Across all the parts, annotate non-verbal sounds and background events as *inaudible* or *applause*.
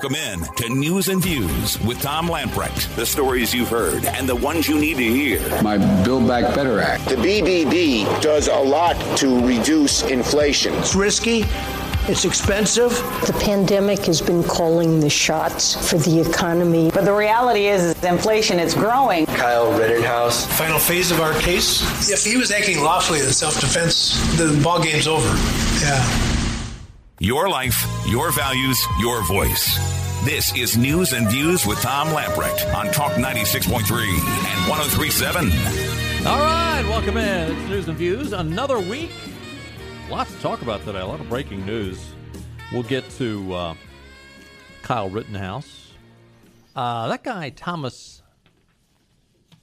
Welcome in to News and Views with Tom Lamprecht. The stories you've heard and the ones you need to hear. My Build Back Better Act. The BBB does a lot to reduce inflation. It's risky. It's expensive. The pandemic has been calling the shots for the economy. But the reality is, is inflation is growing. Kyle Rittenhouse. Final phase of our case. If he was acting lawfully in self-defense, the ball game's over. Yeah. Your life, your values, your voice. This is News and Views with Tom Lamprecht on Talk 96.3 and 1037. All right, welcome in. It's News and Views. Another week Lots to talk about today. A lot of breaking news. We'll get to uh, Kyle Rittenhouse. Uh, that guy, Thomas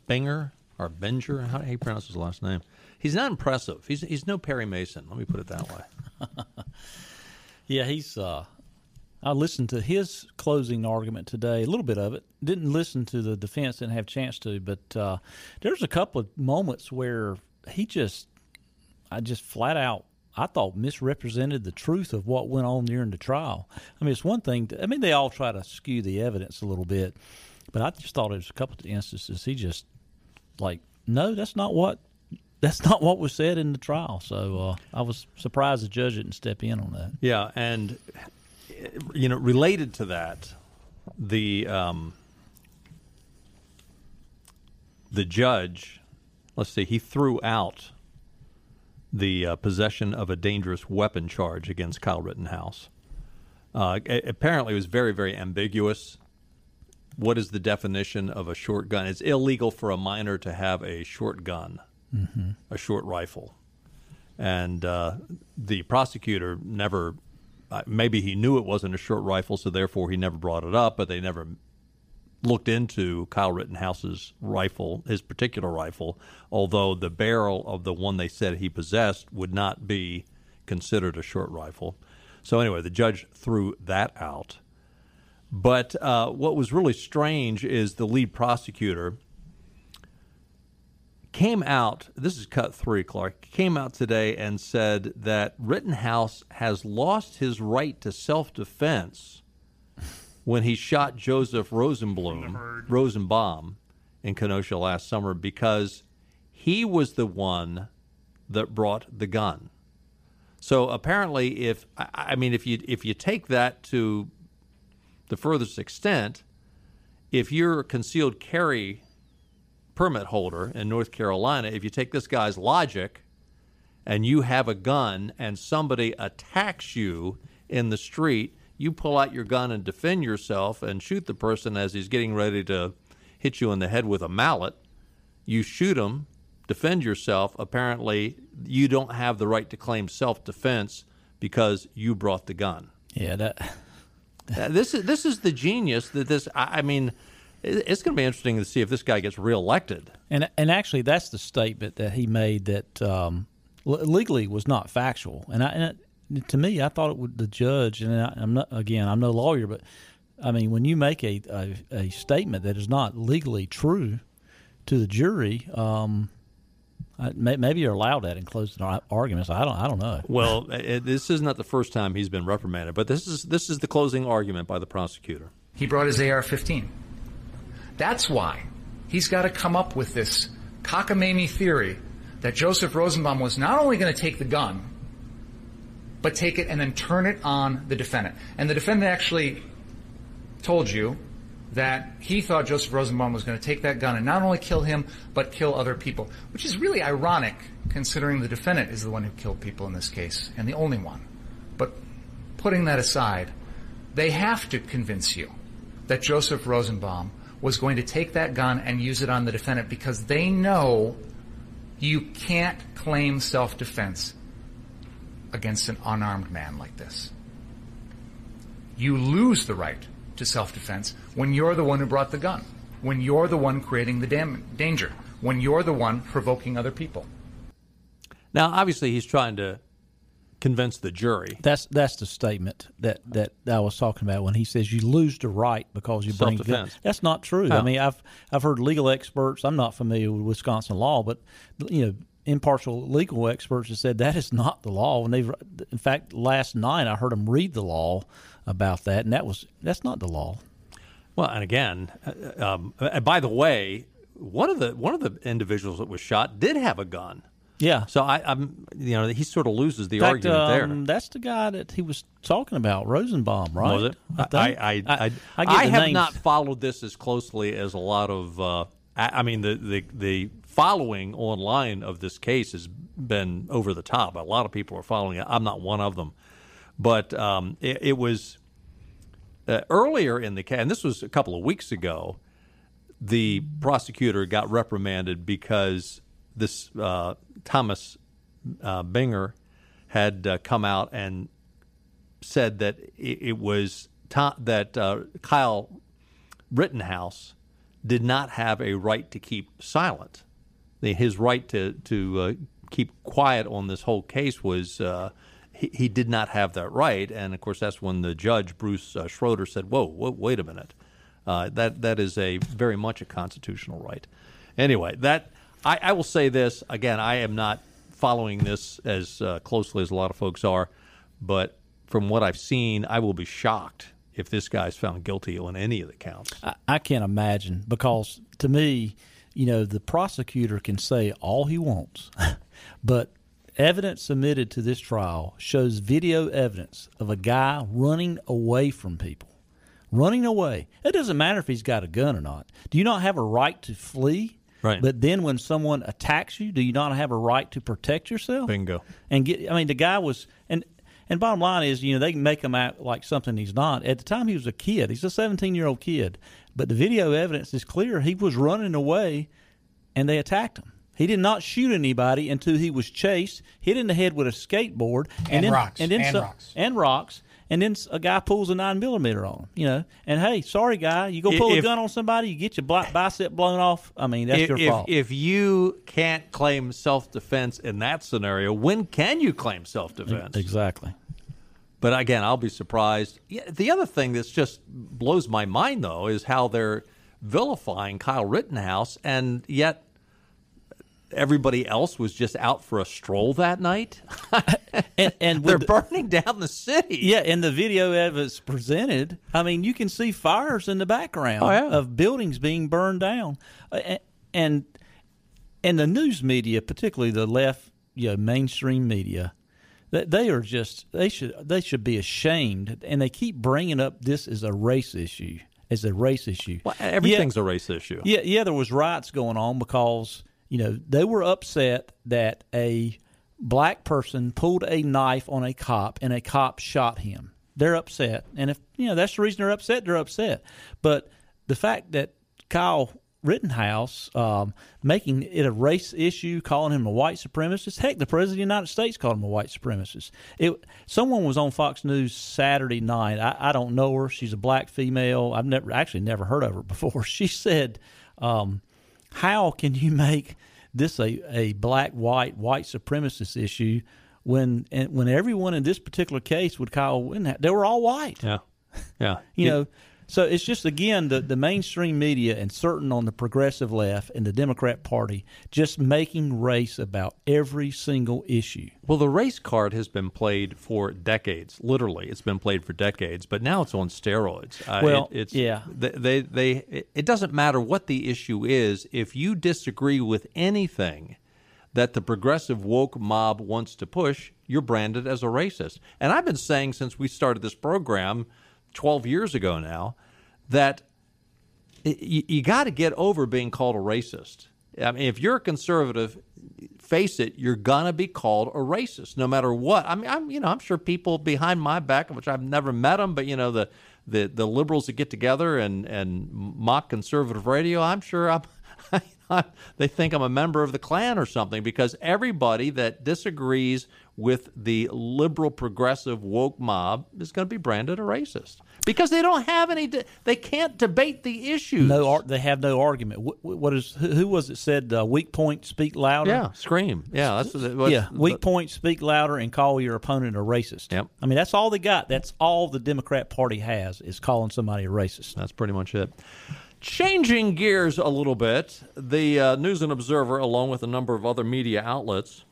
Benger or Benger, how do you pronounce his last name? He's not impressive. He's he's no Perry Mason. Let me put it that way. *laughs* yeah, he's. Uh, I listened to his closing argument today, a little bit of it. Didn't listen to the defense, didn't have a chance to, but uh, there's a couple of moments where he just, I just flat out I thought misrepresented the truth of what went on during the trial. I mean, it's one thing. To, I mean, they all try to skew the evidence a little bit, but I just thought there's a couple of instances he just like, no, that's not what that's not what was said in the trial. So uh, I was surprised the judge didn't step in on that. Yeah, and you know, related to that, the um, the judge, let's see, he threw out the uh, possession of a dangerous weapon charge against Kyle Rittenhouse. Uh, apparently, it was very, very ambiguous. What is the definition of a short gun? It's illegal for a minor to have a short gun, mm-hmm. a short rifle. And uh, the prosecutor never, uh, maybe he knew it wasn't a short rifle, so therefore he never brought it up, but they never looked into Kyle Rittenhouse's rifle, his particular rifle, although the barrel of the one they said he possessed would not be considered a short rifle. So, anyway, the judge threw that out. But uh, what was really strange is the lead prosecutor came out, this is cut three, Clark, came out today and said that Rittenhouse has lost his right to self defense when he shot Joseph Rosenblum, Rosenbaum in Kenosha last summer because he was the one that brought the gun. So apparently, if I mean, if you if you take that to the furthest extent, if you're a concealed carry permit holder in North Carolina, if you take this guy's logic and you have a gun and somebody attacks you in the street, you pull out your gun and defend yourself and shoot the person as he's getting ready to hit you in the head with a mallet. You shoot him, defend yourself. Apparently, you don't have the right to claim self defense because you brought the gun. Yeah, that. *laughs* this is this is the genius that this. I, I mean, it's going to be interesting to see if this guy gets reelected. And and actually, that's the statement that he made that um, legally was not factual. And I, and to me, I thought it would the judge, and I, am not again, I'm no lawyer, but I mean, when you make a a, a statement that is not legally true to the jury, um, maybe you're allowed that in closing arguments. I don't. I don't know. Well, *laughs* it, this is not the first time he's been reprimanded, but this is this is the closing argument by the prosecutor. He brought his AR-15. That's why he's got to come up with this cockamamie theory that Joseph Rosenbaum was not only going to take the gun but take it and then turn it on the defendant. And the defendant actually told you that he thought Joseph Rosenbaum was going to take that gun and not only kill him, but kill other people, which is really ironic considering the defendant is the one who killed people in this case and the only one. But putting that aside, they have to convince you that Joseph Rosenbaum was going to take that gun and use it on the defendant because they know you can't claim self-defense against an unarmed man like this. You lose the right to self-defense when you're the one who brought the gun, when you're the one creating the dam- danger, when you're the one provoking other people. Now, obviously, he's trying to convince the jury. That's that's the statement that, that I was talking about when he says you lose the right because you bring gun. That's not true. I mean, I've I've heard legal experts. I'm not familiar with Wisconsin law, but you know impartial legal experts have said that is not the law. And they've, in fact, last night I heard them read the law about that, and that was that's not the law. Well, and again, uh, um, by the way, one of the one of the individuals that was shot did have a gun. Yeah. So I, am you know, he sort of loses the fact, argument um, there. That's the guy that he was talking about, Rosenbaum, right? Was it? I, I. I, I, I, have names. not followed this as closely as a lot of. Uh, I, I mean, the, the the following online of this case has been over the top. A lot of people are following it. I'm not one of them, but um, it, it was uh, earlier in the case, and this was a couple of weeks ago. The prosecutor got reprimanded because this uh, Thomas uh, Binger had uh, come out and said that it, it was Tom, that uh, Kyle Rittenhouse did not have a right to keep silent. His right to to uh, keep quiet on this whole case was uh, he, he did not have that right, and of course that's when the judge Bruce Schroeder said, "Whoa, whoa, wait a minute, that that is a very much a constitutional right." Anyway, that I, I will say this again: I am not following this as uh, closely as a lot of folks are, but from what I've seen, I will be shocked if this guy's found guilty on any of the counts. I, I can't imagine because to me, you know, the prosecutor can say all he wants, *laughs* but evidence submitted to this trial shows video evidence of a guy running away from people. Running away. It doesn't matter if he's got a gun or not. Do you not have a right to flee? Right. But then when someone attacks you, do you not have a right to protect yourself? Bingo. And get I mean the guy was and and bottom line is, you know, they can make him out like something he's not. At the time he was a kid. He's a 17-year-old kid. But the video evidence is clear. He was running away and they attacked him. He did not shoot anybody until he was chased, hit in the head with a skateboard, And then, rocks. and then And so- rocks. and rocks, and then a guy pulls a nine millimeter on him. You know, and hey, sorry guy, you go pull a gun on somebody, you get your black bicep blown off. I mean, that's if, your fault. if you can't claim self defense in that scenario, when can you claim self defense? exactly. But again, I'll be surprised. The other thing that's just blows my mind, though, is how they're vilifying Kyle Rittenhouse, and yet everybody else was just out for a stroll that night. *laughs* and and *laughs* they're the- burning down the city. Yeah, and the video evidence presented, I mean, you can see fires in the background Oh, yeah. of buildings being burned down, Uh, and and the news media, particularly the left, you know, mainstream media, they are just they should they should be ashamed, and they keep bringing up this as a race issue, as a race issue. Well, everything's a race issue. Yeah, yeah, there was riots going on because you know they were upset that a black person pulled a knife on a cop and a cop shot him. They're upset, and if you know that's the reason they're upset, they're upset. But the fact that Kyle Rittenhouse um, making it a race issue, calling him a white supremacist. Heck, the president of the United States called him a white supremacist. It, someone was on Fox News Saturday night. I, I don't know her. She's a black female. I've never actually never heard of her before. *laughs* She said, um, "How can you make this a, a black white white supremacist issue when and when everyone in this particular case would call they were all white? Yeah, yeah. *laughs* You It- know." So it's just again the, the mainstream media and certain on the progressive left and the Democrat Party just making race about every single issue. Well, the race card has been played for decades. Literally, it's been played for decades, but now it's on steroids. Uh, Well, it, it's, yeah. they, they, they, it doesn't matter what the issue is. If you disagree with anything that the progressive woke mob wants to push, you're branded as a racist. And I've been saying since we started this program 12 years ago now that you, you got to get over being called a racist. I mean, if you're a conservative, face it, you're gonna be called a racist, no matter what. I mean, I'm you know I'm sure people behind my back, which I've never met them, but you know the the, the liberals that get together and and mock conservative radio, I'm sure I'm. *laughs* they think I'm a member of the Klan or something because everybody that disagrees with the liberal, progressive, woke mob is going to be branded a racist because they don't have any. De- they can't debate the issues. No, ar- they have no argument. What, what is who, who was it said? Uh, weak point, speak louder. Yeah, scream. Yeah, that's what's- yeah. Weak point, speak louder, and call your opponent a racist. Yep. I mean, that's all they got. That's all the Democrat Party has is calling somebody a racist. That's pretty much it. Changing gears a little bit, the uh, News and Observer, along with a number of other media outlets,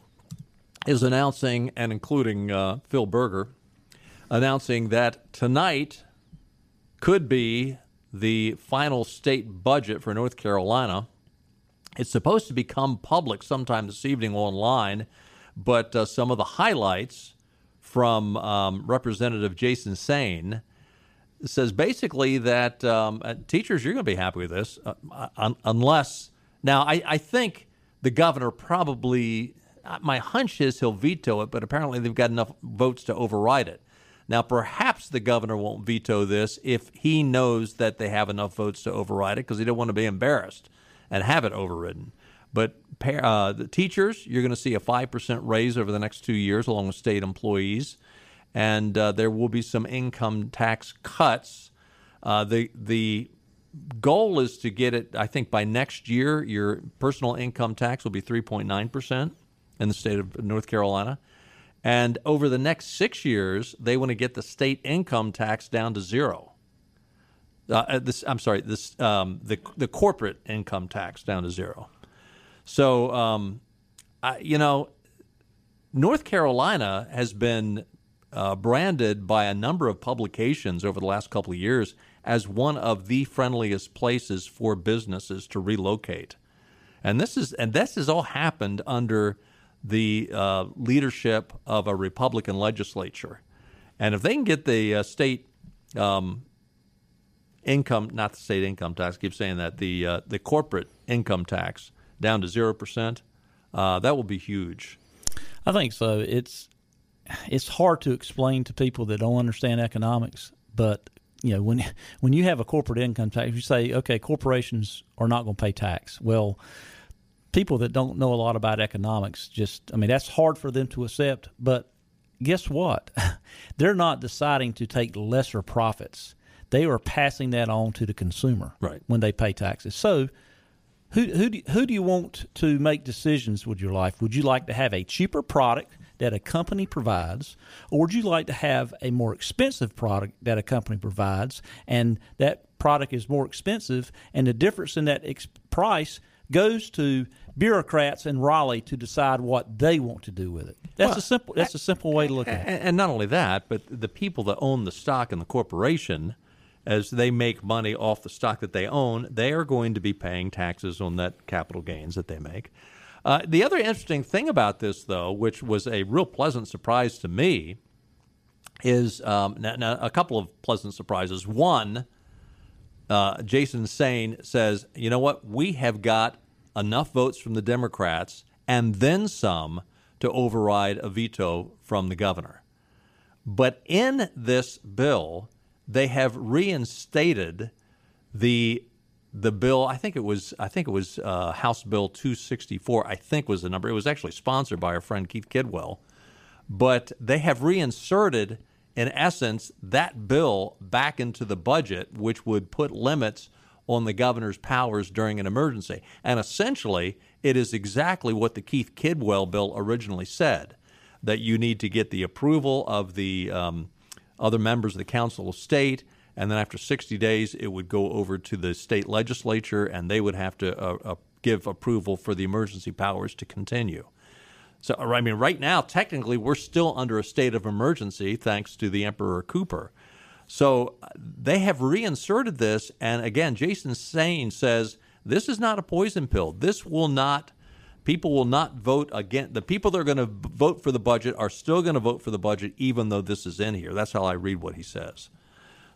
is announcing and including uh, Phil Berger, announcing that tonight could be the final state budget for North Carolina. It's supposed to become public sometime this evening online, but uh, some of the highlights from um, Representative Jason Saine says basically that um, uh, teachers, you're going to be happy with this, uh, un- unless now I, I think the governor probably. uh, My hunch is he'll veto it, but apparently they've got enough votes to override it. Now, perhaps the governor won't veto this if he knows that they have enough votes to override it because he don't want to be embarrassed and have it overridden. But uh, the teachers, you're going to see a 5% raise over the next two years, along with state employees. And uh, there will be some income tax cuts. Uh, the, the goal is to get it, I think, by next year, your personal income tax will be 3.9% in the state of North Carolina. And over the next six years, they want to get the state income tax down to zero. Uh, this, I'm sorry, this um, the the corporate income tax down to zero. So, um, I, you know, North Carolina has been uh, branded by a number of publications over the last couple of years as one of the friendliest places for businesses to relocate, and this is and this has all happened under the uh, leadership of a Republican legislature. And if they can get the uh, state um, income, not the state income tax, I keep saying that, the, uh, the corporate income tax down to 0%, uh, that will be huge. I think so. It's it's hard to explain to people that don't understand economics, but you know when when you have a corporate income tax, you say, okay, corporations are not going to pay tax. Well, people that don't know a lot about economics just I mean that's hard for them to accept, but guess what? *laughs* They're not deciding to take lesser profits. They are passing that on to the consumer right. when they pay taxes. So who who do, who do you want to make decisions with your life? Would you like to have a cheaper product that a company provides, or would you like to have a more expensive product that a company provides, and that product is more expensive, and the difference in that ex- price goes to bureaucrats in Raleigh to decide what they want to do with it. That's Well, a simple. That's a simple way to look at it. And, and not only that, but the people that own the stock in the corporation, as they make money off the stock that they own, they are going to be paying taxes on that capital gains that they make. Uh, the other interesting thing about this, though, which was a real pleasant surprise to me, is um, now, now a couple of pleasant surprises. One, uh, Jason Saine says, you know what? We have got enough votes from the Democrats and then some to override a veto from the governor. But in this bill, they have reinstated the the bill. I think it was I think it was uh, House Bill 264. I think was the number. It was actually sponsored by our friend Keith Kidwell, but they have reinserted, in essence, that bill back into the budget, which would put limits on the governor's powers during an emergency. And essentially, it is exactly what the Keith Kidwell bill originally said that you need to get the approval of the um, other members of the Council of State. And then after 60 days, it would go over to the state legislature, and they would have to uh, uh, give approval for the emergency powers to continue. So, I mean, right now, technically, we're still under a state of emergency thanks to the Emperor Cooper. So they have reinserted this, and again, Jason Saine says this is not a poison pill. This will not. People will not vote again. The people that are going to vote for the budget are still going to vote for the budget, even though this is in here. That's how I read what he says.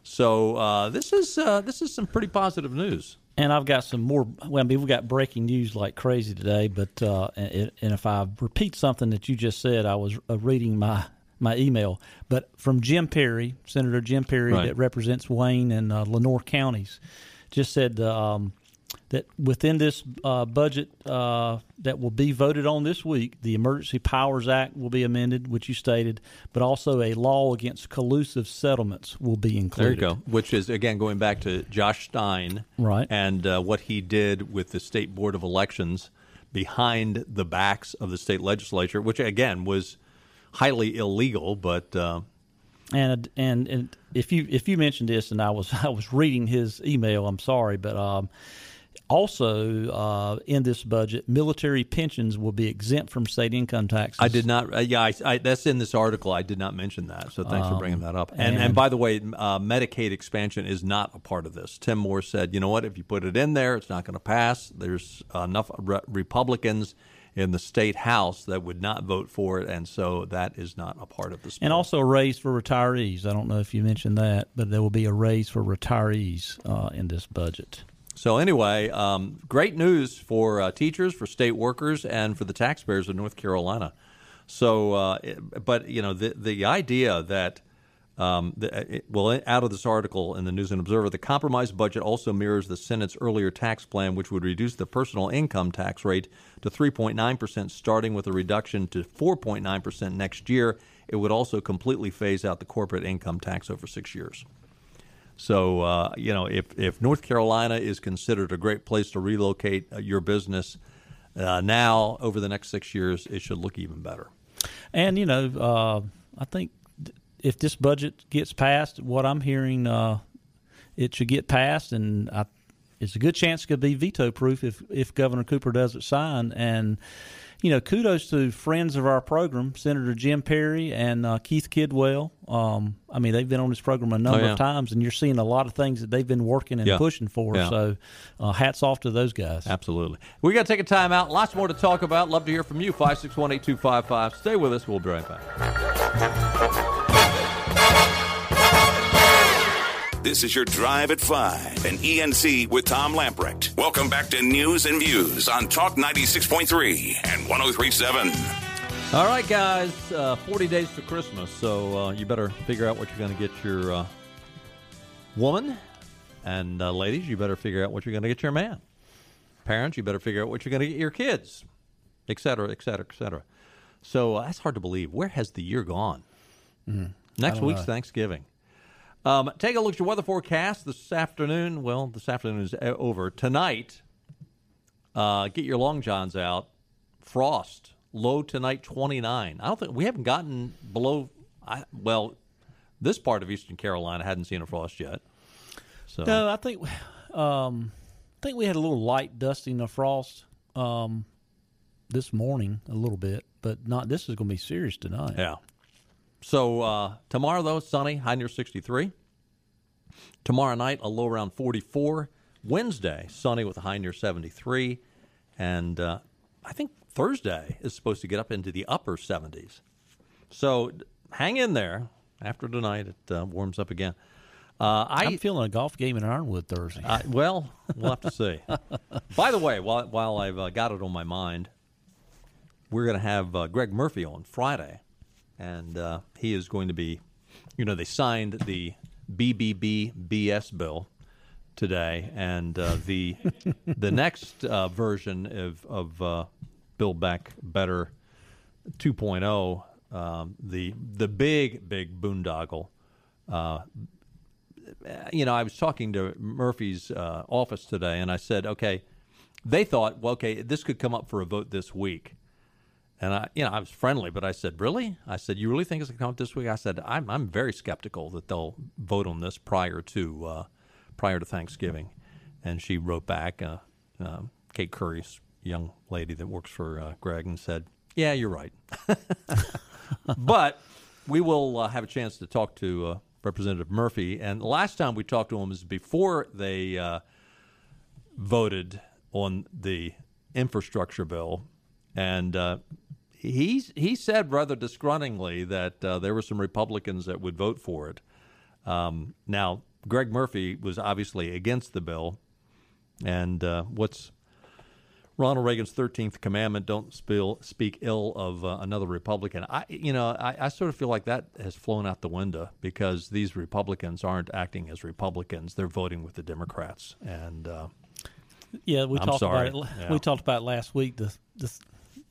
So uh, this is uh, this is some pretty positive news. And I've got some more. Well, I mean, we've got breaking news like crazy today. But uh, and, and if I repeat something that you just said, I was uh, reading my my email. But from Jim Perry, Senator Jim Perry, Right. that represents Wayne and uh, Lenoir counties, just said um, that within this uh, budget uh, that will be voted on this week, the Emergency Powers Act will be amended, which you stated, but also a law against collusive settlements will be included. There you go. Which is again going back to Josh Stein, Right. and uh, what he did with the state board of elections behind the backs of the state legislature, which again was highly illegal. But uh, And and and if you if you mentioned this, and I was *laughs* I was reading his email, I'm sorry, but um, also, uh, in this budget, military pensions will be exempt from state income taxes. I did not. Uh, yeah, I, I, that's in this article. I did not mention that. So thanks um, for bringing that up. And, and, and by the way, uh, Medicaid expansion is not a part of this. Tim Moore said, you know what? If you put it in there, it's not going to pass. There's enough re- Republicans in the state house that would not vote for it, and so that is not a part of this. And also a raise for retirees. I don't know if you mentioned that, but there will be a raise for retirees uh, in this budget. So anyway, um, great news for uh, teachers, for state workers, and for the taxpayers of North Carolina. So, uh, but you know, the the idea that um, the, it, well, out of this article in the News and Observer, the compromise budget also mirrors the Senate's earlier tax plan, which would reduce the personal income tax rate to 3.9 percent, starting with a reduction to 4.9 percent next year. It would also completely phase out the corporate income tax over six years. So, uh, you know, if, if North Carolina is considered a great place to relocate uh, your business, uh, now over the next six years, it should look even better. And, you know, uh, I think if this budget gets passed, what I'm hearing, uh, it should get passed, and I, it's a good chance it could be veto proof if, if Governor Cooper doesn't sign. And, you know, kudos to friends of our program, Senator Jim Perry and uh, Keith Kidwell. Um, I mean, they've been on this program a number oh, yeah. of times, and you're seeing a lot of things that they've been working and yeah. pushing for. Yeah. So, uh, hats off to those guys. Absolutely. We got to take a time out. Lots more to talk about. Love to hear from you. Five six one eight two five five. Stay with us. We'll be right back. This is your Drive at 5 and ENC with Tom Lamprecht. Welcome back to News and Views on Talk 96.3 and 1037. All right, guys, uh, 40 days to Christmas, so uh, you better figure out what you're going to get your uh, woman. And uh, ladies, you better figure out what you're going to get your man. Parents, you better figure out what you're going to get your kids, et cetera, et cetera, et cetera. So uh, that's hard to believe. Where has the year gone? Mm-hmm. Next week's know. Thanksgiving. Um, take a look at your weather forecast this afternoon. Well, this afternoon is uh, over. Tonight, uh, get your long johns out. Frost, low tonight 29. I don't think we haven't gotten below. I, well, this part of Eastern Carolina hadn't seen a frost yet. So no, I think um, I think we had a little light dusting of frost um, this morning, a little bit, but not. This is going to be serious tonight. Yeah. So uh, tomorrow, though, sunny, high near 63. Tomorrow night, a low around 44. Wednesday, sunny with a high near 73. And uh, I think Thursday is supposed to get up into the upper 70s. So hang in there. After tonight, it uh, warms up again. Uh, I, am feeling a golf game in Ironwood Thursday. Uh, well, we'll have to see. *laughs* By the way, while, while I've uh, got it on my mind, we're going to have uh, Greg Murphy on Friday and uh, he is going to be, you know, they signed the BBB bill today, and uh, the *laughs* the next uh, version of of uh, Build Back Better 2.0, um, the the big big boondoggle. Uh, you know, I was talking to Murphy's uh, office today, and I said, okay, they thought, well, okay, this could come up for a vote this week. And I, you know, I was friendly, but I said, "Really?" I said, "You really think it's going to come up this week?" I said, "I'm, I'm very skeptical that they'll vote on this prior to uh, prior to Thanksgiving." And she wrote back, uh, uh, Kate Curry's young lady that works for uh, Greg, and said, "Yeah, you're right." *laughs* but we will uh, have a chance to talk to uh, Representative Murphy. And last time we talked to him was before they voted on the infrastructure bill, and he he said rather disgruntlingly that uh, there were some Republicans that would vote for it. Um, now, Greg Murphy was obviously against the bill, and uh, what's Ronald Reagan's thirteenth commandment: "Don't spill, speak ill of uh, another Republican." I, you know, I, I, sort of feel like that has flown out the window because these Republicans aren't acting as Republicans; they're voting with the Democrats, and uh, yeah, we I'm talked sorry. about it. Yeah. We talked about last week. The, the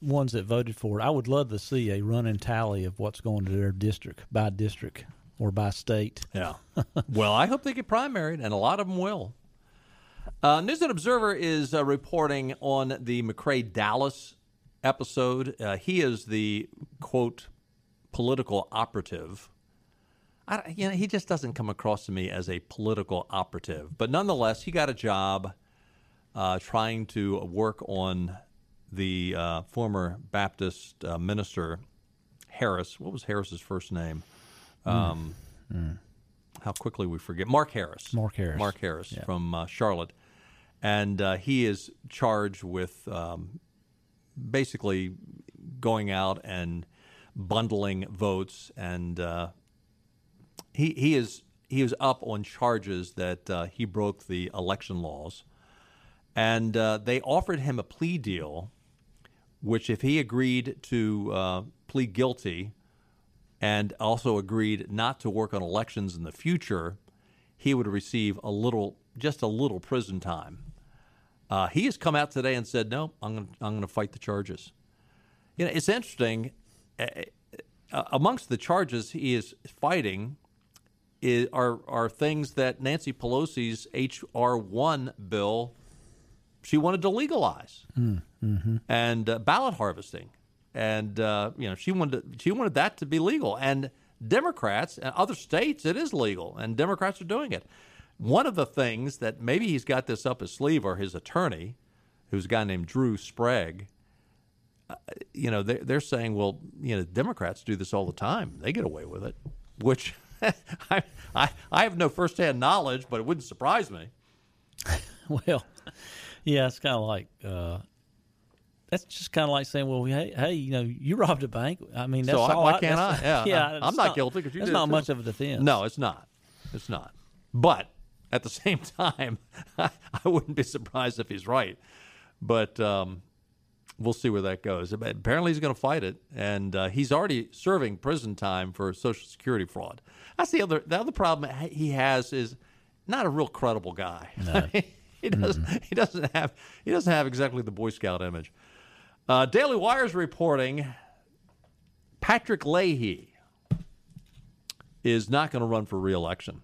ones that voted for it. I would love to see a running tally of what's going to their district by district or by state. Yeah. *laughs* well, I hope they get primaried, and a lot of them will. Uh, News and Observer is uh, reporting on the McCrae Dowless episode. Uh, he is the quote political operative. I, you know, he just doesn't come across to me as a political operative, but nonetheless, he got a job uh, trying to work on the uh, former Baptist uh, minister Harris. What was Harris's first name? Um, How quickly we forget. Mark Harris. Mark Harris. Mark Harris Yeah. from uh, Charlotte, and uh, he is charged with um, basically going out and bundling votes, and uh, he he is he is up on charges that uh, he broke the election laws, and uh, they offered him a plea deal, which if he agreed to uh, plead guilty, and also agreed not to work on elections in the future, he would receive a little, just a little prison time. Uh, he has come out today and said, "No, I'm going, to fight the charges." You know, it's interesting. uh, uh, amongst the charges he is fighting is, are are things that Nancy Pelosi's HR one bill she wanted to legalize and uh, ballot harvesting, and uh, you know she wanted to, she wanted that to be legal. And Democrats and other states it is legal, and Democrats are doing it. One of the things that maybe he's got this up his sleeve, or his attorney, who's a guy named Drew Sprague. uh, You know, they're, they're saying, well, you know, Democrats do this all the time; they get away with it, which *laughs* I, I I have no firsthand knowledge, but it wouldn't surprise me. *laughs* Well, yeah, it's kind of like uh, that's just kind of like saying, well, hey, hey, you know, you robbed a bank. I mean, that's So I- all. why I- can't I? Yeah, *laughs* yeah. I'm it's not guilty 'cause you That's not much of a defense. No, it's not. It's not. But at the *laughs* same time, *laughs* I wouldn't be surprised if he's right. But um, we'll see where that goes. Apparently, he's going to fight it, and uh, he's already serving prison time for Social Security fraud. That's the other. The other problem he has is not a real credible guy. he doesn't. He doesn't have. He doesn't have exactly the Boy Scout image. Uh, Daily Wire's reporting Patrick Leahy is not going to run for reelection.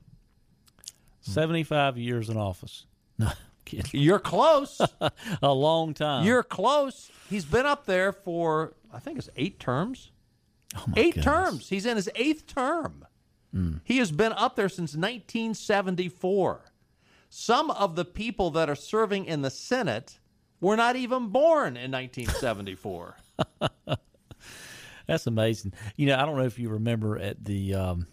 seventy-five years in office. *laughs* No, kidding. You're close. *laughs* A long time. You're close. He's been up there for I think it's eight terms. oh my eight goodness. terms. He's in his eighth term. He has been up there since 1974. Some of the people that are serving in the Senate were not even born in 1974. *laughs* That's amazing. You know, I don't know if you remember at the um,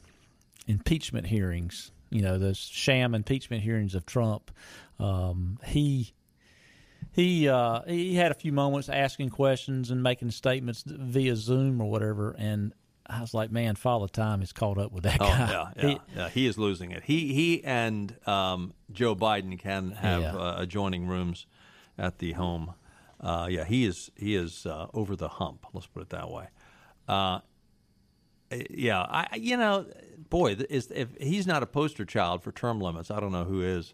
impeachment hearings, you know, those sham impeachment hearings of Trump. Um, he he uh, he had a few moments asking questions and making statements via Zoom or whatever, and I was like, man, Father Time is caught up with that Oh guy. yeah, *laughs* yeah, He- yeah. He is losing it. He he and um, Joe Biden can have Yeah. uh, adjoining rooms at the home. Uh, yeah, he is he is uh, over the hump. Let's put it that way. Uh, yeah, I you know, boy, is if he's not a poster child for term limits, I don't know who is.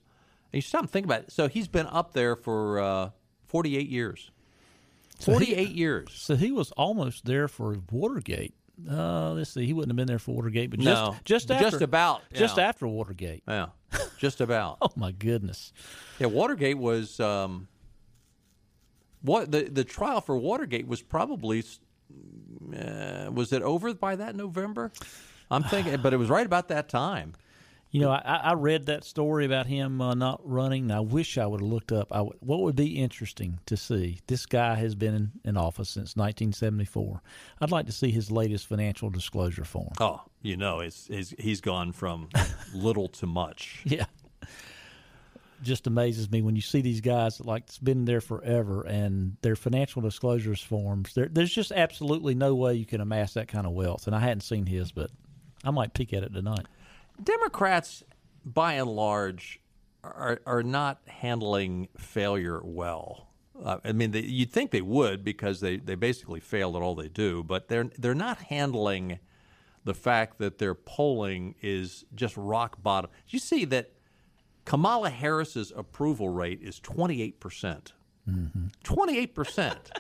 You stop and think about it. So he's been up there for uh, forty eight years. So he- Forty eight years. So he was almost there for Watergate. Uh, let's see, he wouldn't have been there for Watergate, but No, just just just after, about, just after Watergate. Yeah, just about. *laughs* Oh my goodness! Yeah, Watergate was um, what the the trial for Watergate was probably uh, was it over by that November? I'm thinking, but it was right about that time. You know, I, I read that story about him uh, not running. I wish I would have looked up. I would, what would be interesting to see? This guy has been in, in office since 1974. I'd like to see his latest financial disclosure form. Oh, you know, it's, it's he's gone from *laughs* little to much. Yeah. Just amazes me when you see these guys that like it's been there forever and their financial disclosures forms. There, there's just absolutely no way you can amass that kind of wealth. And I hadn't seen his, but I might peek at it tonight. Democrats, by and large, are are not handling failure well. Uh, I mean, they, you'd think they would because they, they basically fail at all they do, but they're they're not handling the fact that their polling is just rock bottom. You see that Kamala Harris's approval rate is twenty eight percent. Twenty eight percent. *laughs*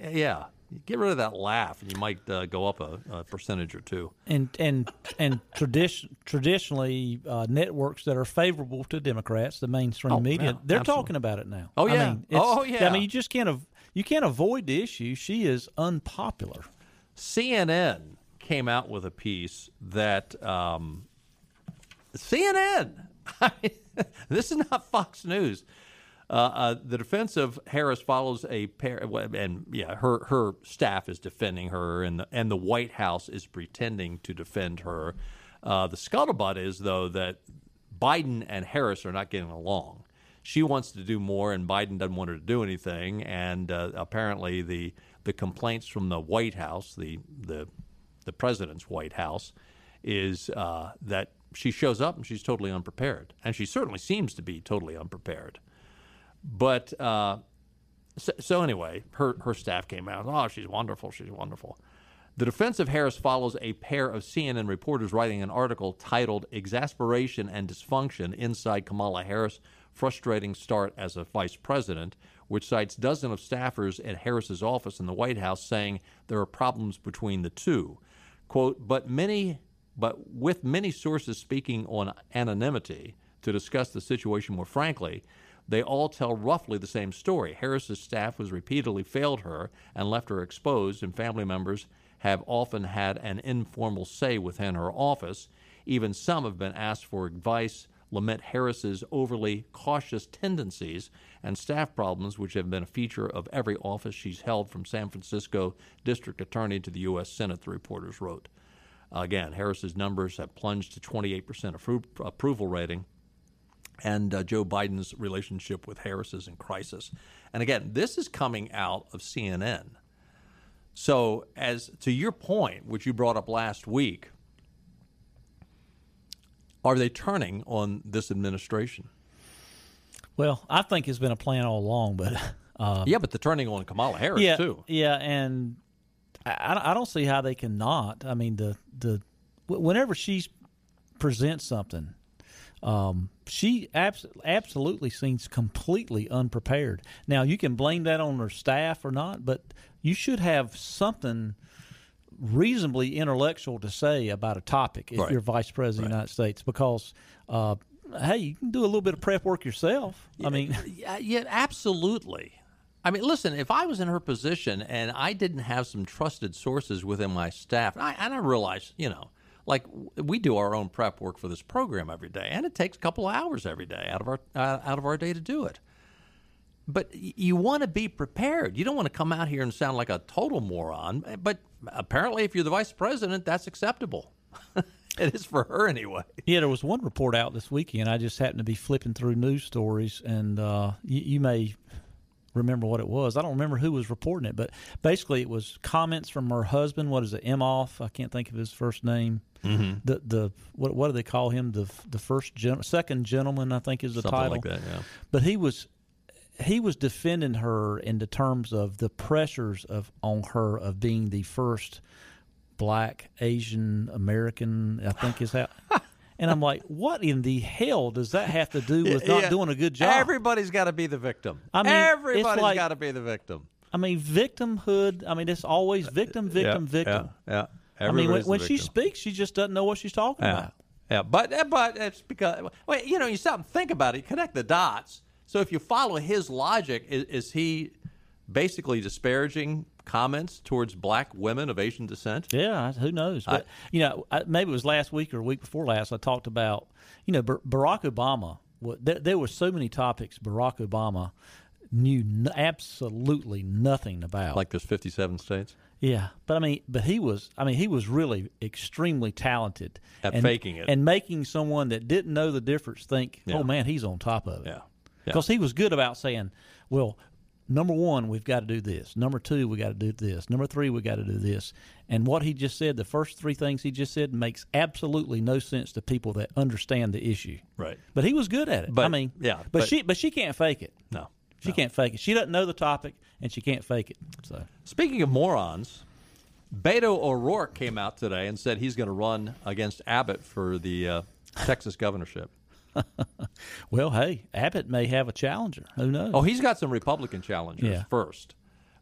Yeah, get rid of that laugh, and you might uh, go up a, a percentage or two. and and and tradition traditionally uh, networks that are favorable to Democrats, the mainstream Oh, media, yeah, they're absolutely. talking about it now. Oh, I yeah. mean, it's- Oh, I mean, you just can't av- you can't avoid the issue. She is unpopular. CNN came out with a piece that um, CNN. *laughs* This is not Fox News. Uh, uh, the defense of Harris follows a pair, and yeah, her her staff is defending her, and the, and the White House is pretending to defend her. Uh, the scuttlebutt is though that Biden and Harris are not getting along. She wants to do more, and Biden doesn't want her to do anything. And uh, apparently, the the complaints from the White House, the the the president's White House, is uh, that she shows up and she's totally unprepared, and she certainly seems to be totally unprepared. But uh, so, so, anyway, her her staff came out. Oh, she's wonderful. She's wonderful. The defense of Harris follows a pair of CNN reporters writing an article titled "Exasperation and Dysfunction Inside Kamala Harris: Frustrating Start as a Vice President," which cites dozens of staffers at Harris's office in the White House saying there are problems between the two. "Quote: But many but with many sources speaking on anonymity to discuss the situation more frankly, they all tell roughly the same story. Harris's staff has repeatedly failed her and left her exposed, and family members have often had an informal say within her office. Even some have been asked for advice, lament Harris's overly cautious tendencies and staff problems, which have been a feature of every office she's held from San Francisco district attorney to the U.S. Senate, the reporters wrote. Again, Harris's numbers have plunged to 28% appro- approval rating, and uh, Joe Biden's relationship with Harris is in crisis. And again, this is coming out of CNN. So, as to your point, which you brought up last week, are they turning on this administration? Well, I think it's been a plan all along, but *laughs* uh, yeah, but they're turning on Kamala Harris yeah, too. Yeah, and I, I don't see how they cannot. I mean, the the whenever she presents something, um, she abs- absolutely seems completely unprepared. Now, you can blame that on her staff or not, but you should have something reasonably intellectual to say about a topic if right. you're vice president right. of the United States because. Uh, hey, you can do a little bit of prep work yourself. Yeah, I mean, *laughs* yeah, absolutely. I mean, listen, if I was in her position and I didn't have some trusted sources within my staff, and I, and I realize, you know, like we do our own prep work for this program every day, and it takes a couple of hours every day out of our uh, out of our day to do it. But you want to be prepared. You don't want to come out here and sound like a total moron. But apparently, if you're the vice president, that's acceptable. *laughs* it is for her anyway. Yeah, there was one report out this weekend. I just happened to be flipping through news stories, and uh, you, you may remember what it was. I don't remember who was reporting it, but basically it was comments from her husband. What is it? Emhoff. I can't think of his first name. Mm-hmm. The the what what do they call him? The the first gen, second gentleman, I think is the Something title. Like that, yeah. But he was he was defending her in the terms of the pressures of on her of being the first black Asian American. I think is how. *laughs* And I'm like, what in the hell does that have to do *laughs* with not yeah. doing a good job? Everybody's got to be the victim. I mean, everybody's like, got to be the victim. I mean, victimhood. I mean, it's always victim, victim, yeah, victim. Yeah, yeah. I mean, when, when she speaks, she just doesn't know what she's talking yeah. about. Yeah, but eh, but it's because well, you know, you stop and think about it, connect the dots. So if you follow his logic, is, is he basically disparaging comments towards black women of Asian descent? Yeah, who knows? But I, you know, maybe it was last week or a week before last. I talked about you know Barack Obama. There, there were so many topics Barack Obama knew n- absolutely nothing about. Like there's 57 states. Yeah, but I mean, but he was. I mean, he was really extremely talented at and, faking it and making someone that didn't know the difference think, yeah. "Oh man, he's on top of it." Yeah, because yeah. he was good about saying, "Well, number one, we've got to do this. Number two, we got to do this. Number three, we got to do this. And what he just said, the first three things he just said, makes absolutely no sense to people that understand the issue. Right. But he was good at it. But, I mean, yeah. But, but she, but she can't fake it. No. She no. can't fake it. She doesn't know the topic, and she can't fake it. So, speaking of morons, Beto O'Rourke came out today and said he's going to run against Abbott for the uh, Texas governorship. *laughs* well, hey, Abbott may have a challenger. Who knows? Oh, he's got some Republican challengers yeah. first.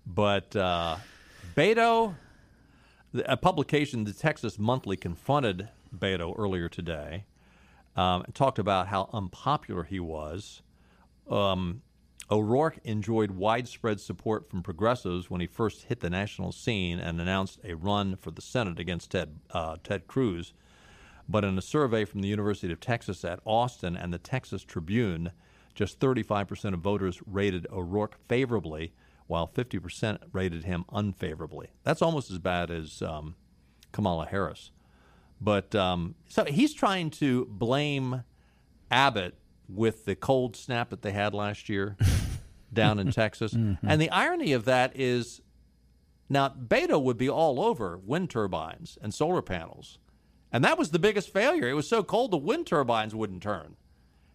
But uh, Beto, a publication, the Texas Monthly, confronted Beto earlier today um, and talked about how unpopular he was. Um, O'Rourke enjoyed widespread support from progressives when he first hit the national scene and announced a run for the Senate against Ted, uh, Ted Cruz but in a survey from the University of Texas at Austin and the Texas Tribune, Just 35% of voters rated O'Rourke favorably, while 50% rated him unfavorably. That's almost as bad as um, Kamala Harris. But um, so he's trying to blame Abbott with the cold snap that they had last year *laughs* down in Texas. Mm-hmm. And the irony of that is now Beto would be all over wind turbines and solar panels. And that was the biggest failure. It was so cold the wind turbines wouldn't turn.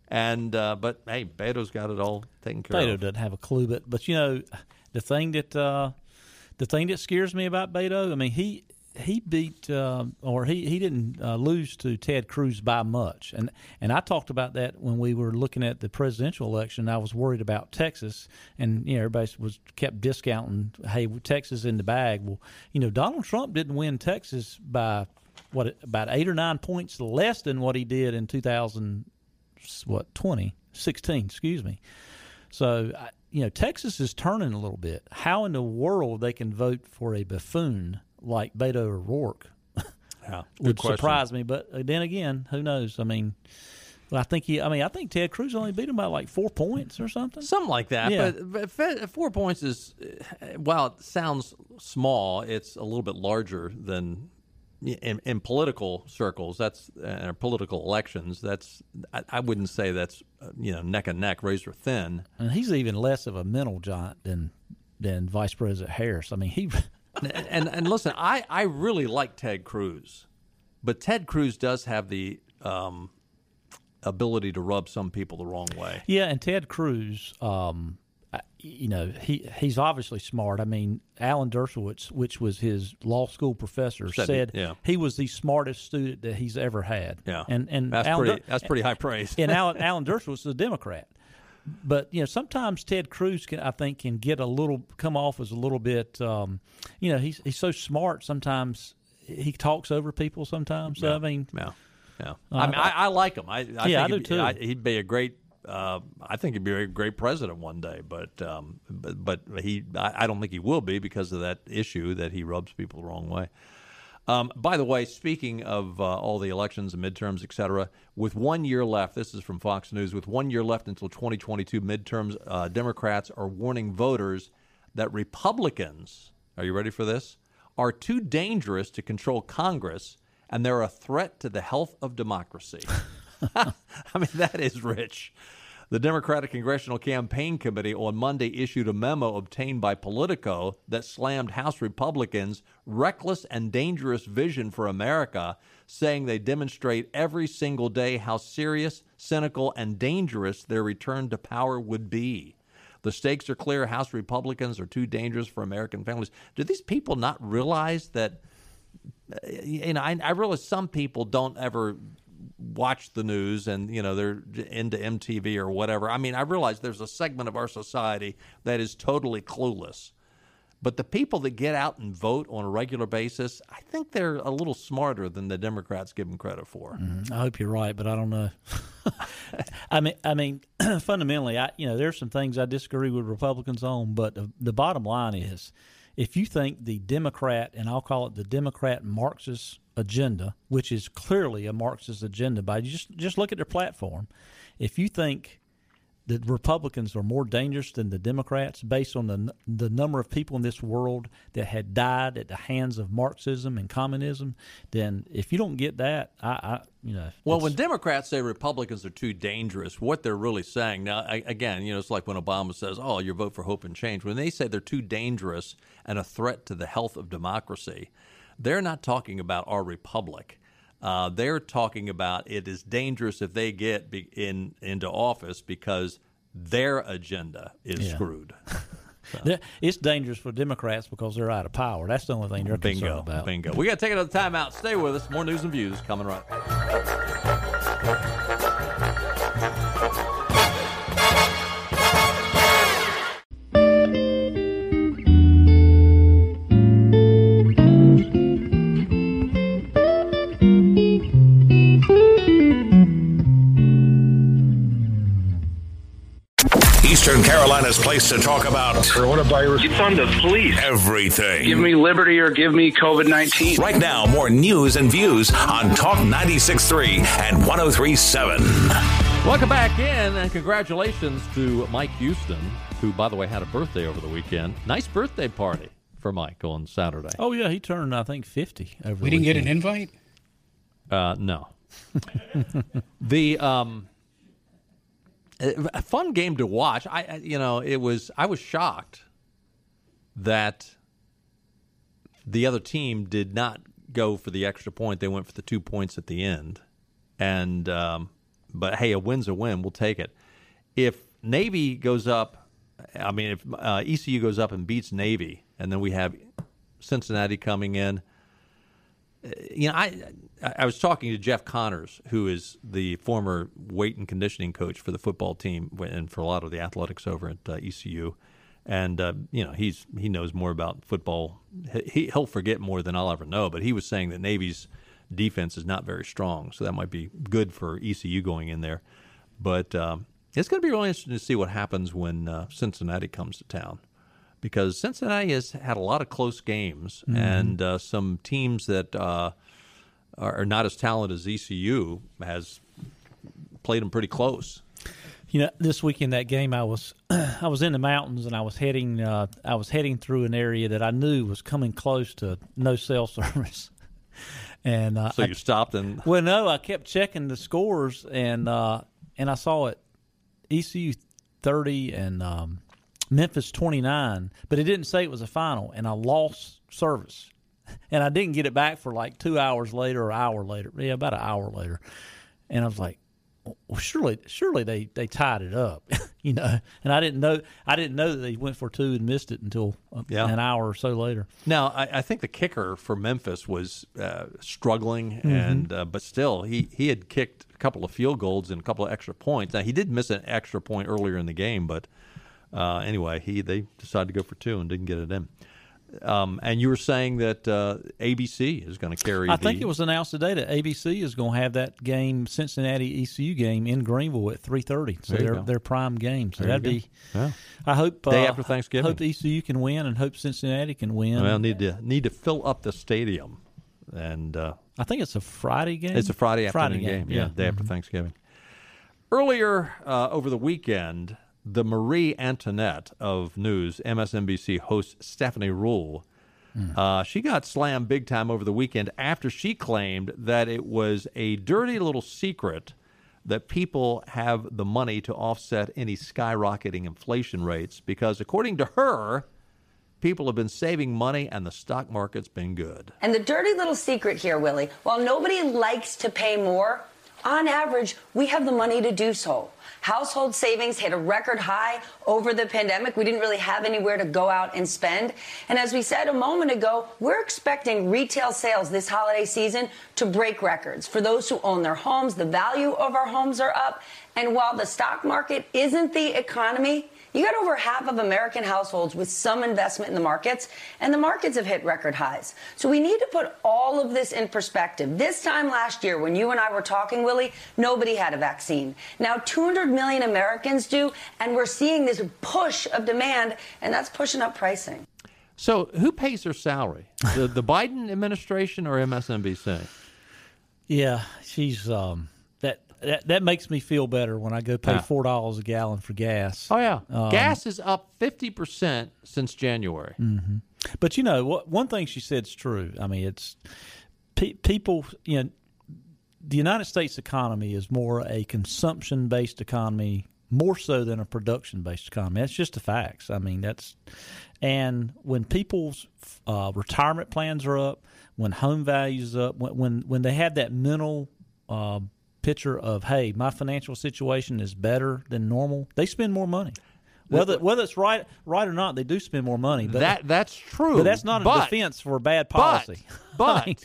And uh, but hey, Beto's got it all taken care Beto of. Beto doesn't have a clue, but but you know, the thing that uh, the thing that scares me about Beto, I mean, he he beat uh, or he he didn't uh, lose to Ted Cruz by much, and and I talked about that when we were looking at the presidential election. I was worried about Texas, and you know everybody was kept discounting, hey, Texas in the bag. Well, you know Donald Trump didn't win Texas by what about eight or nine points less than what he did in 2000 what 2016 excuse me so you know texas is turning a little bit how in the world they can vote for a buffoon like beto o'rourke *laughs* Yeah, would question. surprise me but then again who knows i mean i think he i mean i think ted cruz only beat him by like four points or something Something like that. Yeah. But, but four points is, while it sounds small, it's a little bit larger than in, in political circles. That's uh, political elections. That's I, I wouldn't say that's uh, you know neck and neck, razor thin. and he's even less of a mental giant than than vice president harris i mean he and, *laughs* and and listen, I I really like Ted Cruz, but Ted Cruz does have the um, ability to rub some people the wrong way. Yeah, and Ted Cruz, um, you know, he he's obviously smart. I mean, Alan Dershowitz, which was his law school professor, Said said, he- yeah. he was the smartest student that he's ever had. Yeah, and and that's Alan pretty Der- that's pretty high praise. and Alan *laughs* Alan Dershowitz is a Democrat. But you know, sometimes Ted Cruz can, I think, can get a little come off as a little bit. Um, you know, he's he's so smart. Sometimes he talks over people. Sometimes. So, I mean, Yeah, yeah. I mean, I, I like him. I, I Uh, Yeah, I think do too. I, he'd be a great. Uh, I think he'd be a great president one day, but um, but, but he. I, I don't think he will be because of that issue that he rubs people the wrong way. Um, by the way, speaking of uh, all the elections and midterms, et cetera, with one year left, this is from Fox News, with one year left until 2022 midterms, uh, Democrats are warning voters that Republicans, are you ready for this, are too dangerous to control Congress and they're a threat to the health of democracy. *laughs* *laughs* I mean, that is rich. The Democratic Congressional Campaign Committee on Monday issued a memo obtained by Politico that slammed House Republicans' reckless and dangerous vision for America, saying they demonstrate every single day how serious, cynical, and dangerous their return to power would be. The stakes are clear. House Republicans are too dangerous for American families. Do these people not realize that? Uh, you know, I, I realize some people don't ever watch the news and you know they're into MTV or whatever. I mean, I realize there's a segment of our society that is totally clueless. But the people that get out and vote on a regular basis, I think they're a little smarter than the Democrats give them credit for. Mm-hmm. I hope you're right, but I don't know. *laughs* I mean, I mean, *clears throat* fundamentally, I you know, there's some things I disagree with Republicans on, but the, the bottom line is, if you think the Democrat and I'll call it the Democrat Marxist agenda, which is clearly a Marxist agenda, by just just look at their platform. If you think the Republicans are more dangerous than the Democrats based on the the number of people in this world that had died at the hands of Marxism and communism, then if you don't get that, I, I you know, Well, when Democrats say Republicans are too dangerous, what they're really saying now, I, again, you know, it's like when Obama says, "Oh, your vote for hope and change." When they say they're too dangerous and a threat to the health of democracy, they're not talking about our republic. Uh, they're talking about it is dangerous if they get be, in into office because their agenda is Yeah. screwed. *laughs* They're- It's dangerous for Democrats because they're out of power. That's the only thing they're Bingo, concerned about. bingo. We got to take another time out. Stay with us. More news and views coming right. Eastern Carolina's place to talk about Coronavirus. It's on the police. everything. Give me liberty or give me COVID 19. Right now, more news and views on Talk 96.3 and 103.7. Welcome back in, and congratulations to Mike Houston, who, by the way, had a birthday over the weekend. Nice birthday party for Mike on Saturday. Oh yeah, he turned I think fifty over. We the didn't get an invite. Uh, no. *laughs* the um, a fun game to watch. I, you know, it was. I was shocked that the other team did not go for the extra point. They went for the two points at the end, and um, but hey, a win's a win. We'll take it. If Navy goes up, I mean, if uh, ECU goes up and beats Navy, and then we have Cincinnati coming in you know, I I was talking to Jeff Connors, who is the former weight and conditioning coach for the football team and for a lot of the athletics over at uh, ECU, and uh, you know he's he knows more about football. He he'll forget more than I'll ever know. But he was saying that Navy's defense is not very strong, so that might be good for ECU going in there. But um, it's going to be really interesting to see what happens when uh, Cincinnati comes to town because Cincinnati has had a lot of close games Mhm. and uh, some teams that uh, are are not as talented as ECU has played them pretty close. You know, this weekend that game, I was *clears throat* I was in the mountains and I was heading uh, I was heading through an area that I knew was coming close to no cell *laughs* service. And uh, So I- you stopped and *laughs* well, no, I kept checking the scores and uh, and I saw it ECU thirty and um, Memphis twenty nine, but it didn't say it was a final, and I lost service, *laughs* and I didn't get it back for like two hours later or hour later, yeah, about an hour later, and I was like. Well, surely, surely they, they tied it up, *laughs* you know. And I didn't know I didn't know that they went for two and missed it until uh, Yeah. an hour or so later. Now, I, I think the kicker for Memphis was uh, struggling, Mhm. and uh, but still, he, he had kicked a couple of field goals and a couple of extra points. Now, he did miss an extra point earlier in the game, but uh, anyway, he they decided to go for two and didn't get it in. Um, and you were saying that uh, ABC is going to carry. I the, think it was announced today that ABC is going to have that game, Cincinnati ECU game in Greenville at three thirty. So There you they're go. their prime game. So There that'd be. Yeah. I hope Day uh, after Thanksgiving. I hope ECU can win and hope Cincinnati can win. Well, need to need to fill up the stadium, and uh, I think it's a Friday game. It's a Friday Friday afternoon game. game, Yeah, yeah. Mm-hmm. day after Thanksgiving. Earlier uh, over the weekend, the Marie Antoinette of news, MSNBC host Stephanie Ruhle, Hmm. uh, she got slammed big time over the weekend after she claimed that it was a dirty little secret that people have the money to offset any skyrocketing inflation rates because, according to her, people have been saving money and the stock market's been good. And the dirty little secret here, Willie, while nobody likes to pay more, on average, we have the money to do so. Household savings hit a record high over the pandemic. We didn't really have anywhere to go out and spend. And as we said a moment ago, we're expecting retail sales this holiday season to break records. For those who own their homes, the value of our homes are up. And while the stock market isn't the economy, you got over half of American households with some investment in the markets, and the markets have hit record highs. So we need to put all of this in perspective. This time last year, when you and I were talking, Willie, nobody had a vaccine. Now 200 million Americans do, and we're seeing this push of demand, and that's pushing up pricing. So, who pays her salary? The the *laughs* Biden administration or MSNBC? Yeah, she's um, that, that makes me feel better when I go pay Yeah. four dollars a gallon for gas. Oh yeah, Um, gas is up fifty percent since January. hmm But you know what? One thing she said is true. I mean, it's pe- people. You know, the United States economy is more a consumption-based economy, more so than a production-based economy. That's just the facts. I mean, that's and when people's uh, retirement plans are up, when home values up, when when, when they have that mental. Uh, picture of hey my financial situation is better than normal they spend more money whether whether it's right right or not they do spend more money but that that's true. but that's not a but- defense for bad policy. *laughs* But, *laughs* I mean,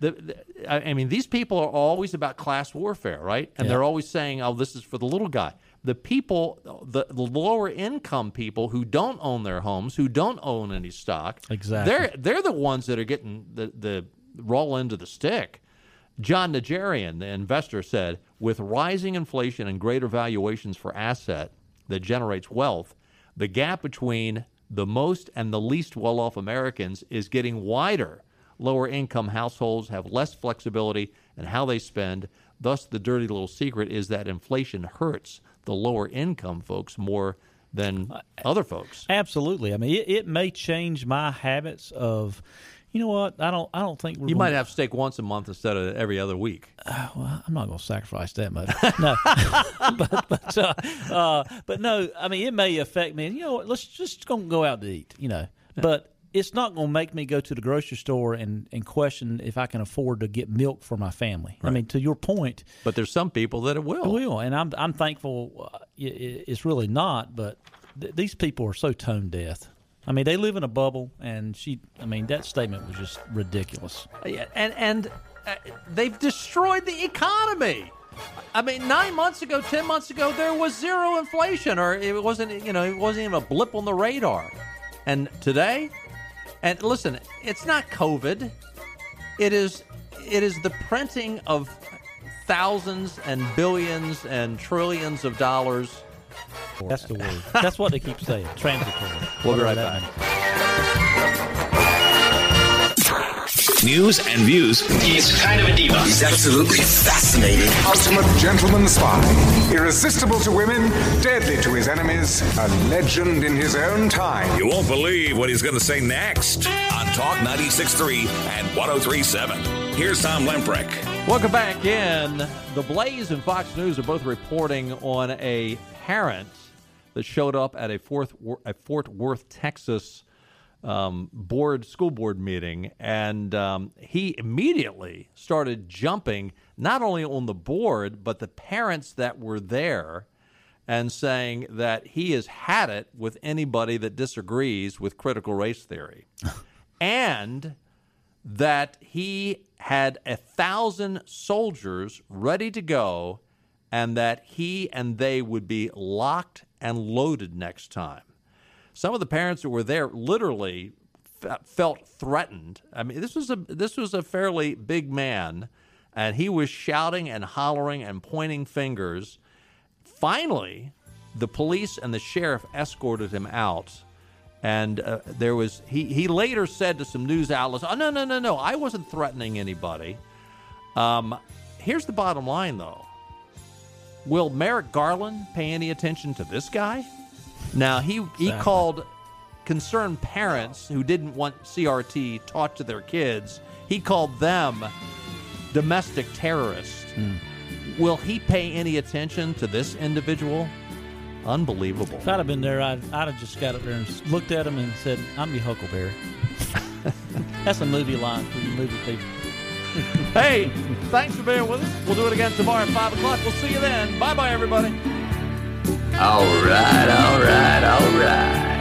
the, the, I mean, these people are always about class warfare, right? And Yeah. they're always saying, "Oh, this is for the little guy." The people, the, the lower income people who don't own their homes, who don't own any stock, Exactly. They're they're the ones that are getting the the end of the stick. Jon Najarian, the investor, said, with rising inflation and greater valuations for asset that generates wealth, the gap between the most and the least well off Americans is getting wider. Lower income households have less flexibility in how they spend. Thus, the dirty little secret is that inflation hurts the lower income folks more than uh, other folks. Absolutely. I mean, it, it may change my habits of. You know what? I don't. I don't think we're You might have steak once a month instead of every other week. well, I'm not going to sacrifice that much. No, *laughs* but but, uh, uh, but no. I mean, it may affect me. You know, what, let's just go go out to eat. You know, but it's not going to make me go to the grocery store and, and question if I can afford to get milk for my family. I mean, to your point, But there's some people that it will. it will, and I'm I'm thankful. Uh, it's really not, but th- these people are so tone deaf. I mean, they live in a bubble, and she. I mean, that statement was just ridiculous. Yeah, and and uh, they've destroyed the economy. I mean, nine months ago, ten months ago, there was zero inflation, or it wasn't. You know, it wasn't even a blip on the radar. And today, and listen, it's not COVID. It is. It is the printing of thousands and billions and trillions of dollars. That's the word. That's what they keep saying. Transitory. We'll be right back. means. News and views. He's kind of a diva. He's absolutely fascinating. Ultimate gentleman spy. Irresistible to women, deadly to his enemies, a legend in his own time. You won't believe what he's going to say next on Talk 96.3 and 103.7. Here's Tom Lempreck. Welcome back in. The Blaze and Fox News are both reporting on a parent that showed up at a Fort, Worth, a Fort Worth, Texas um, board school board meeting, and um, he immediately started jumping not only on the board but the parents that were there, and saying that he has had it with anybody that disagrees with critical race theory, *laughs* and that he had a thousand soldiers ready to go and that he and they would be locked and loaded next time. Some of the parents who were there literally felt threatened. I mean, this was a this was a fairly big man, and he was shouting and hollering and pointing fingers. Finally, the police and the sheriff escorted him out and uh, there was he he later said to some news outlets, "Oh no no no no, I wasn't threatening anybody." Um, here's the bottom line, though: Will Merrick Garland pay any attention to this guy? Now he he called concerned parents who didn't want CRT taught to their kids. He called them domestic terrorists. Hmm. Will he pay any attention to this individual? Unbelievable. If I'd have been there, I'd, I'd have just got up there and looked at him and said, "I'm your Huckleberry." *laughs* That's a movie line for you movie people. *laughs* hey, thanks for being with us. We'll do it again tomorrow at 5 o'clock. We'll see you then. Bye bye, everybody. All right, all right, all right.